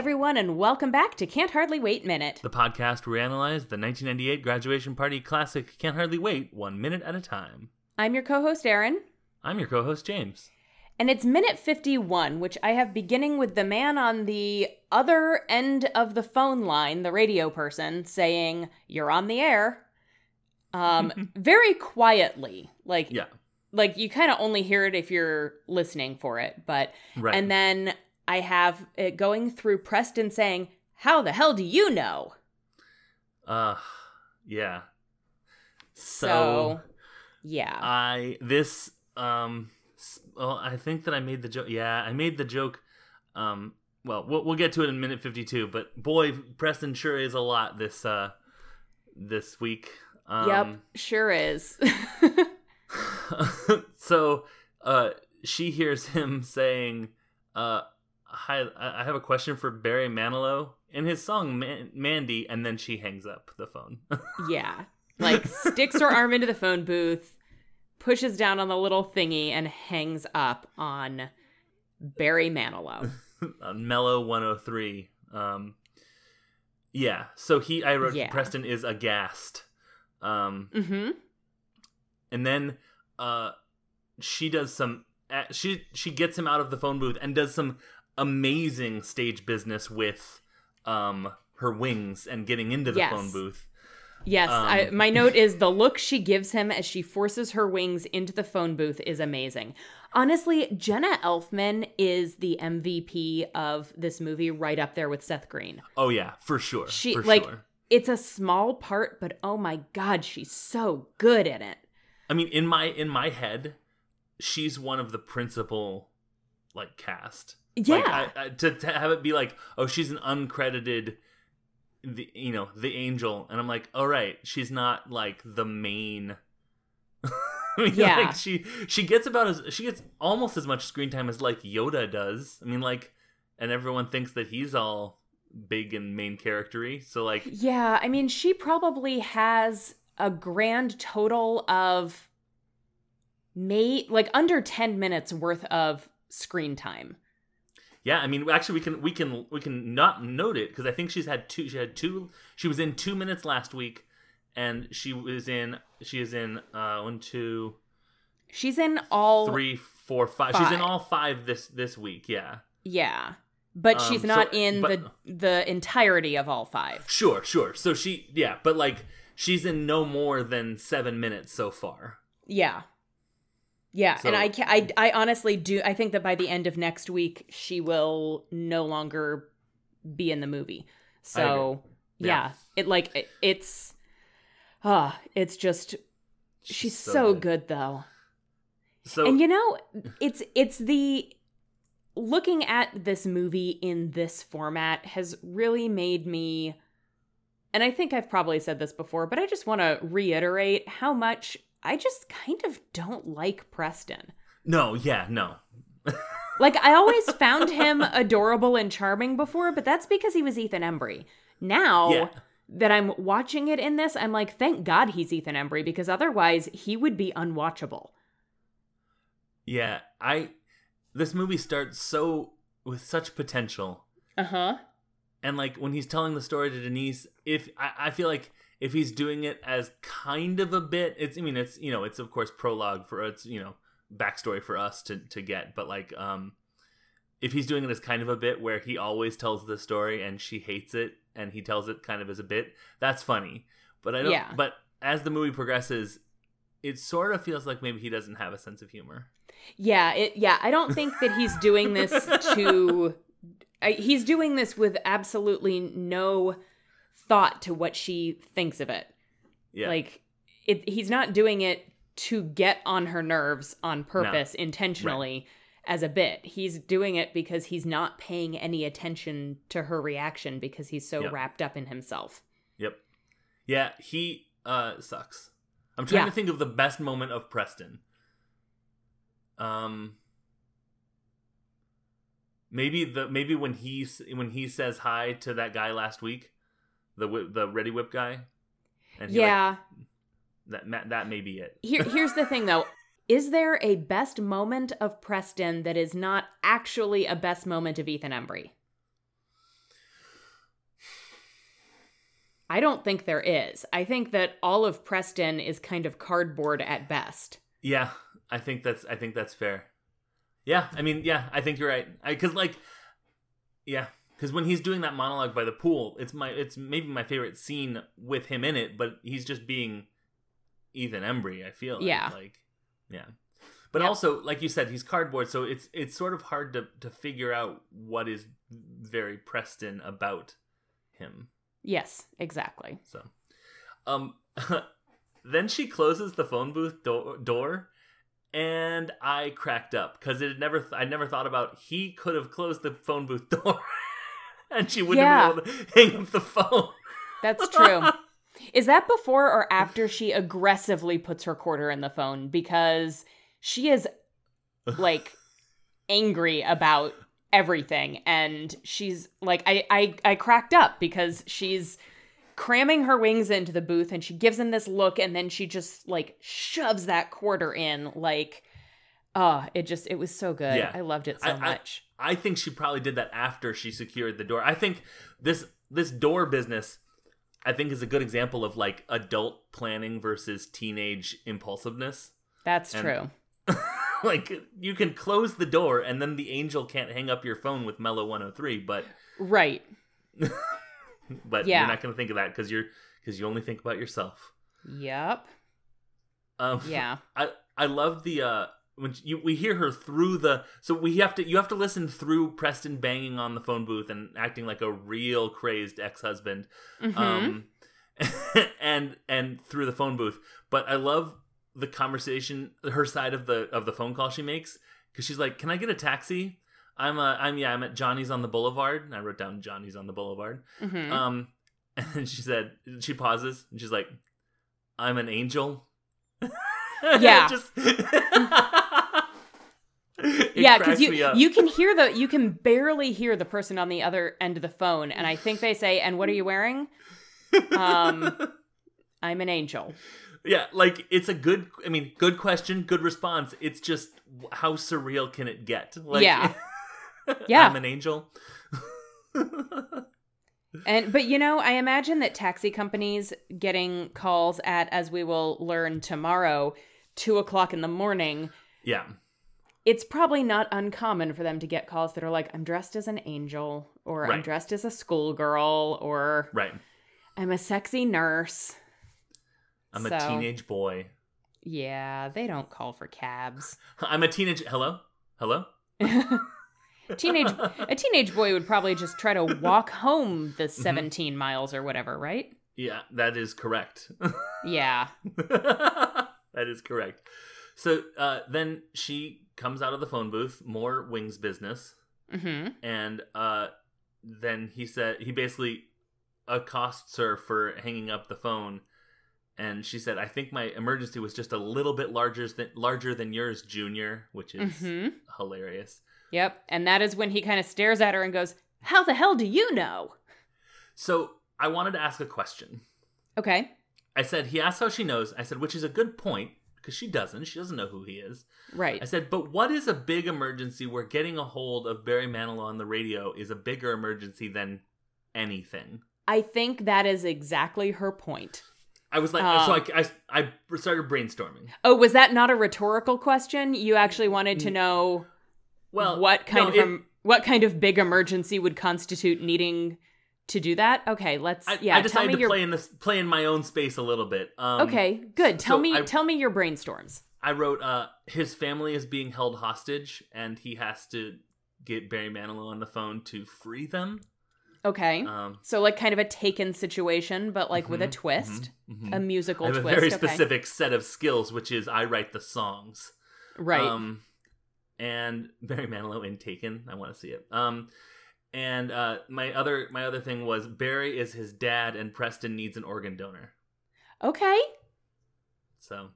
everyone, and welcome back to Can't Hardly Wait Minute. The podcast where we analyze the 1998 graduation party classic Can't Hardly Wait one minute at a time. I'm your co host, Erin. I'm your co host, James. And it's minute 51, which I have beginning with the man on the other end of the phone line, the radio person, saying, You're on the air. Um, very quietly. Like, Yeah. like you kind of only hear it if you're listening for it. But, Right. and then I have it going through Preston saying, How the hell do you know? uh yeah. So, So, yeah. I this um well I think that I made the joke. Yeah, I made the joke um well, we'll we'll get to it in minute 52, but boy Preston sure is a lot this uh this week. Um yep, sure is. so uh she hears him saying uh hi i have a question for barry manilow in his song Man- mandy and then she hangs up the phone Yeah. Like sticks her arm into the phone booth, pushes down on the little thingy, and hangs up on Barry Manilow. mellow 103 um yeah so he i wrote Yeah. preston is aghast um Mm-hmm. and then uh she does some she she gets him out of the phone booth and does some amazing stage business with um her wings and getting into the Yes. phone booth Yes, I, Um, my note is the look she gives him as she forces her wings into the phone booth is amazing. Honestly, Jenna Elfman is the MVP of this movie, right up there with Seth Green. oh yeah for sure She for like sure it's a small part, but oh my god, she's so good in it. i mean in my in my head she's one of the principal like cast Yeah. like I, I, to, to have it be like oh she's an uncredited the you know the angel and i'm like all right she's not like the main I mean, Yeah. like she she gets about as she gets almost as much screen time as like Yoda does. I mean, like, and everyone thinks that he's all big and main charactery. So like, Yeah, I mean, she probably has a grand total of may like under 10 minutes worth of screen time. Yeah, I mean, actually, we can we can we can not note it because I think she's had two. She had two. She was in two minutes last week, and she was in she is in uh one two She's in all three four five. She's in all five this this week. Yeah, Yeah. But she's Um, not so- in but- the the entirety of all five. sure, sure. So she yeah, but like she's in no more than seven minutes so far. Yeah. Yeah, and I, I I honestly do I think that by the end of next week she will no longer be in the movie. So, Yeah. yeah, it like it, it's ah, it's just she's, so, good though. So and you know it's it's the looking at this movie in this format has really made me and i think i've probably said this before but i just want to reiterate how much i just kind of don't like preston no, yeah, no. like i always found him adorable and charming before but that's because he was ethan embry now Yeah. that i'm watching it in this i'm like thank god he's ethan embry because otherwise he would be unwatchable Yeah, I this movie starts so with such potential. uh-huh And like when he's telling the story to Denise, if I, I feel like if he's doing it as kind of a bit, it's I mean it's you know, it's of course prologue for it's, you know, backstory for us to to get, but like um if he's doing it as kind of a bit where he always tells the story and she hates it and he tells it kind of as a bit, that's funny. But I don't Yeah. but as the movie progresses, it sort of feels like maybe he doesn't have a sense of humor. Yeah, it yeah, I don't think that he's doing this to I, he's doing this with absolutely no thought to what she thinks of it. Yeah. Like it he's not doing it to get on her nerves on purpose intentionally as a bit. He's doing it because he's not paying any attention to her reaction because he's so Yep. wrapped up in himself. Yep. Yeah, he uh sucks. I'm trying Yeah. to think of the best moment of Preston. Um maybe the maybe when he when he says hi to that guy last week, the the Reddi-wip guy. And yeah, like, that that may be it. Here, here's the thing, though. Is there a best moment of Preston that is not actually a best moment of Ethan Embry? I don't think there is. I think that all of Preston is kind of cardboard at best. Yeah, I think that's I think that's fair. Yeah, I mean, yeah, I think you're right. I cuz like yeah, because when he's doing that monologue by the pool, it's my it's maybe my favorite scene with him in it. But he's just being Ethan Embry. I feel like. Yeah. like yeah. But Yep. also, like you said, he's cardboard, so it's it's sort of hard to to figure out what is very Preston about him. Yes, exactly. So, um, then she closes the phone booth do- door, and I cracked up because it had never I never thought about he could have closed the phone booth door, and she wouldn't Yeah. have been able to hang up the phone. That's true. Is that before or after she aggressively puts her quarter in the phone? Because she is like angry about everything and she's like I, I I cracked up because she's cramming her wings into the booth and she gives him this look and then she just like shoves that quarter in like oh it just it was so good. Yeah. I loved it so I- much. I think she probably did that after she secured the door. I think this this door business I think is a good example of like adult planning versus teenage impulsiveness. That's and- true. like you can close the door and then the angel can't hang up your phone with Mellow 103, but Right. but Yeah. you're not going to think of that cuz you're cuz you only think about yourself. Yep. Um Yeah. I I love the uh when you we hear her through the so we have to you have to listen through Preston banging on the phone booth and acting like a real crazed ex-husband Mhm. um and and through the phone booth but i love the conversation her side of the of the phone call she makes because she's like can i get a taxi i'm uh i'm yeah i'm at johnny's on the boulevard and i wrote down johnny's on the boulevard Mhm. um and she said she pauses and she's like i'm an angel Yeah. just It yeah, because you you can hear the you can barely hear the person on the other end of the phone, and I think they say, "And what are you wearing?" Um, I'm an angel. Yeah, like it's a good. I mean, good question, good response. It's just how surreal can it get? Like, Yeah. Yeah. I'm an angel. And but you know, I imagine that taxi companies getting calls at, as we will learn tomorrow, two o'clock in the morning. yeah, It's probably not uncommon for them to get calls that are like, "I'm dressed as an angel," or "I'm dressed as a schoolgirl," or right. "I'm a sexy nurse." I'm So- a teenage boy. Yeah, they don't call for cabs. I'm a teenage. Hello, hello. teenage a teenage boy would probably just try to walk home the mm-hmm. 17 miles or whatever, right? Yeah, that is correct. Yeah. that is correct. So uh, then she comes out of the phone booth, more wings business, Mhm. and uh, then he said he basically accosts her for hanging up the phone, and she said, "I think my emergency was just a little bit larger than larger than yours, Junior," which is Mhm. hilarious. Yep. And that is when he kind of stares at her and goes, "How the hell do you know?" So I wanted to ask a question. Okay. I said he asked how she knows. I said, which is a good point because she doesn't. She doesn't know who he is. Right. I said, but what is a big emergency where getting a hold of Barry Manilow on the radio is a bigger emergency than anything? I think that is exactly her point. I was like, Um, so I, I, I started brainstorming. Oh, was that not a rhetorical question? You actually wanted to know Well, what kind no, of it- what kind of big emergency would constitute needing to do that? Okay, let's I, yeah, I decided to your play in this, play in my own space a little bit. Um, Okay, good. Tell so me I- tell me your brainstorms. I wrote, uh, his family is being held hostage, and he has to get Barry Manilow on the phone to free them. Okay. Um, So like kind of a taken situation, but like with a mhm, twist, mhm, mhm. a musical I have twist. a very okay. specific set of skills, which is I write the songs. Right. Um, and Barry Manilow in Taken. I want to see it. Um, and uh, my other my other thing was Barry is his dad, and Preston needs an organ donor. okay. So.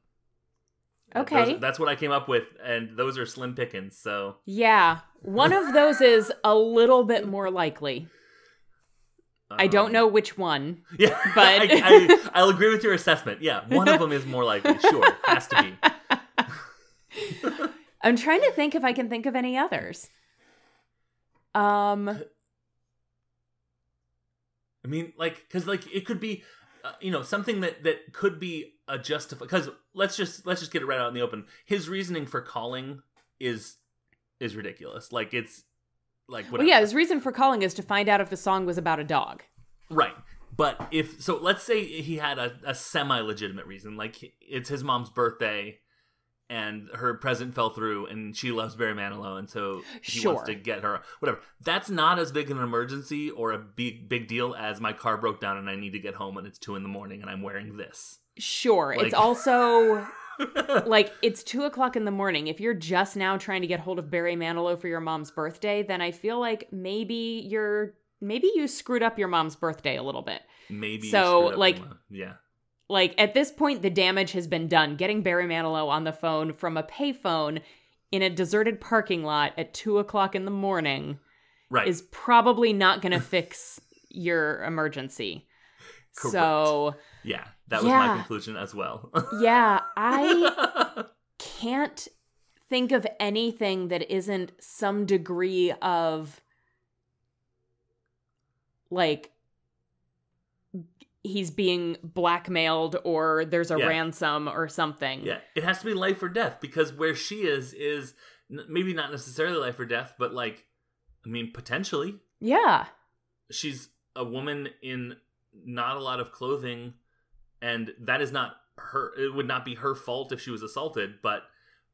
Okay. those- that's what I came up with, and those are slim pickings. So Yeah. One of those is a little bit more likely. I don't um, know which one. Yeah, but- I, I, I'll agree with your assessment. Yeah, one of them is more likely. Sure, has to be. I'm trying to think if I can think of any others. Um I mean, like, because like it could be, uh, you know, something that that could be a justify. Because let's just let's just get it right out in the open. His reasoning for calling is is ridiculous. Like it's like whatever. Well, yeah, his reason for calling is to find out if the song was about a dog. Right. But if so, let's say he had a, a semi legitimate reason, like it's his mom's birthday and her present fell through and she loves Barry Manilow and so he sure. wants to get her whatever. That's not as big an emergency or a big big deal as my car broke down and I need to get home and it's two in the morning and I'm wearing this. Sure. Like, it's also like it's two o'clock in the morning. If you're just now trying to get hold of Barry Manilow for your mom's birthday, then I feel like maybe you're maybe you screwed up your mom's birthday a little bit. Maybe so like yeah like at this point, the damage has been done. Getting Barry Manilow on the phone from a payphone in a deserted parking lot at two o'clock in the morning right. is probably not going to fix your emergency. Correct. So yeah, that was yeah. my conclusion as well. yeah, I can't think of anything that isn't some degree of like he's being blackmailed or there's a yeah. ransom or something. Yeah, it has to be life or death because where she is is maybe not necessarily life or death, but like, I mean, potentially. Yeah. She's a woman in not a lot of clothing, and that is not her. It would not be her fault if she was assaulted, but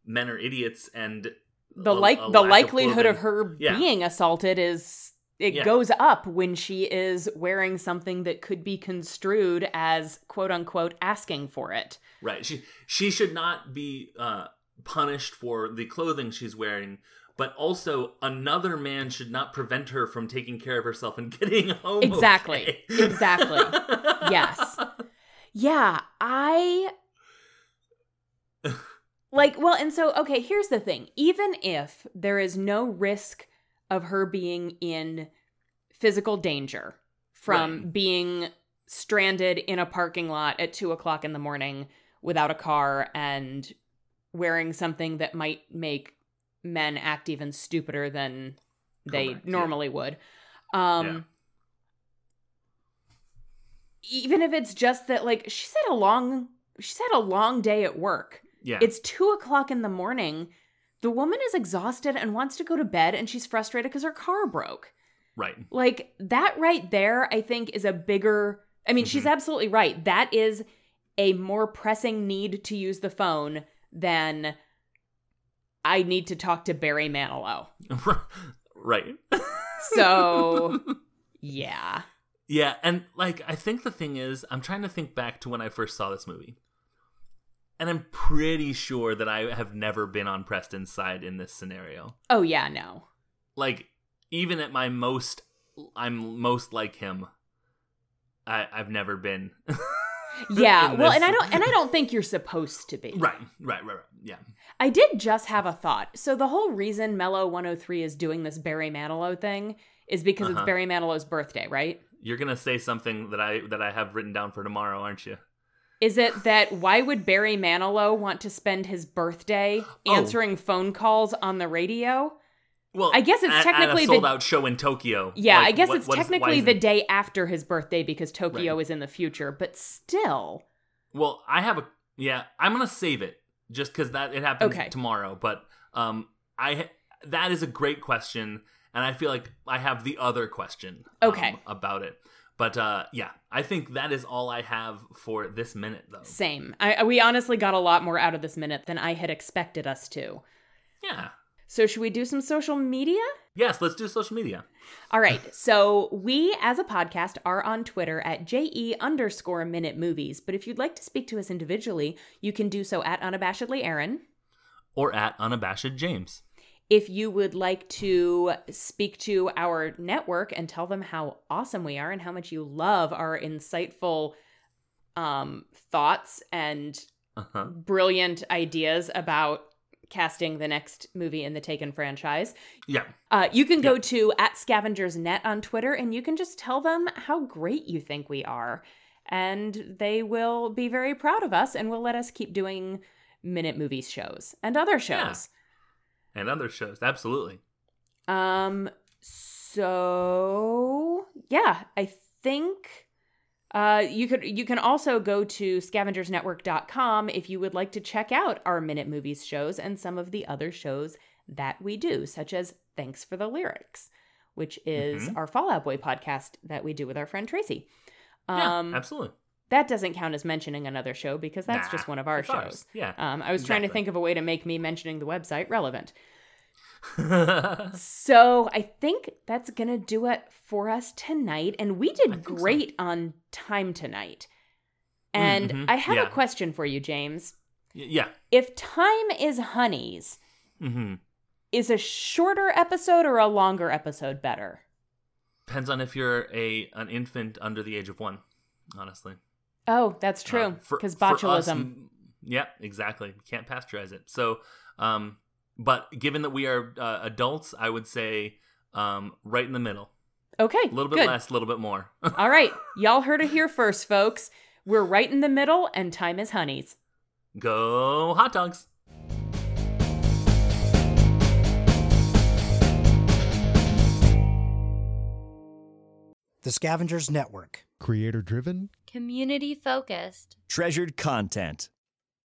men are idiots, and the like the likelihood of, of her yeah. being assaulted is it yeah. goes up when she is wearing something that could be construed as quote unquote asking for it. Right. She she should not be uh, punished for the clothing she's wearing, but also another man should not prevent her from taking care of herself and getting home. Exactly. Okay. Exactly. yes. Yeah, I like well and so okay, here's the thing. Even if there is no risk of her being in physical danger from right. being stranded in a parking lot at two o'clock in the morning without a car and wearing something that might make men act even stupider than they Correct, normally yeah. would. Um, yeah. Even if it's just that, like she's had a long, she's had a long day at work. Yeah, it's two o'clock in the morning the woman is exhausted and wants to go to bed and she's frustrated because her car broke. Right. Like that right there, I think is a bigger. I mean, mm-hmm. she's absolutely right. That is a more pressing need to use the phone than I need to talk to Barry Manilow. right. so, yeah. Yeah, and like I think the thing is, I'm trying to think back to when I first saw this movie and I'm pretty sure that I have never been on Preston's side in this scenario. Oh yeah, no. Like even at my most, I'm most like him. I I've never been. yeah, well, and I don't, and I don't think you're supposed to be. Right, right, right, right. Yeah. I did just have a thought. So the whole reason Mellow 103 is doing this Barry Manilow thing is because uh-huh. it's Barry Manilow's birthday, right? You're gonna say something that I that I have written down for tomorrow, aren't you? Is it that why would Barry Manilow want to spend his birthday oh. answering oh. phone calls on the radio? Well, I guess it's at, technically at a sold out show in Tokyo. Yeah, like, I guess what, it's technically is, the day after his birthday because Tokyo right. is in the future, but still. Well, I have a yeah. I'm gonna save it just because that it happens okay. tomorrow. But um, I that is a great question, and I feel like I have the other question. Okay. Um, about it. But uh, yeah, I think that is all I have for this minute, though. Same. I, we honestly got a lot more out of this minute than I had expected us to. Yeah. So, should we do some social media? Yes, let's do social media. All right. So, we as a podcast are on Twitter at JE underscore minute movies. But if you'd like to speak to us individually, you can do so at unabashedly Erin or at unabashed James. If you would like to speak to our network and tell them how awesome we are and how much you love our insightful um, thoughts and uh-huh. brilliant ideas about casting the next movie in the Taken franchise. Yeah. Uh, you can go yeah. to at Scavengers Net on Twitter and you can just tell them how great you think we are. And they will be very proud of us and will let us keep doing Minute Movies shows and other shows. Yeah and other shows. Absolutely. Um. So yeah, I think uh, you could you can also go to scavengersnetwork.com if you would like to check out our Minute Movies shows and some of the other shows that we do, such as Thanks for the Lyrics, which is Mhm. our Fall Out Boy podcast that we do with our friend Tracy. yeah, Um, absolutely. That doesn't count as mentioning another show because that's Nah, just one of our shows. ours. Yeah. Um, I was trying to think of a way to make me mentioning the website relevant. So I think that's gonna do it for us tonight. And we did think so. great on time tonight. And Mhm, I have yeah. a question for you, James. Y- yeah. If time is honeys, hmm is a shorter episode or a longer episode better? Depends on if you're a an infant under the age of one. Honestly, Oh, that's Uh, true. for- Because for us, botulism. yeah, exactly. You can't pasteurize it. So, um, but given that we are uh, adults, I would say um, right in the middle. okay, A little bit good. less, a little bit more. All right, y'all heard it here first, folks. We're right in the middle, and time is honeys. Go hot dogs. The Scavengers Network. Creator driven? Community focused. Treasured content.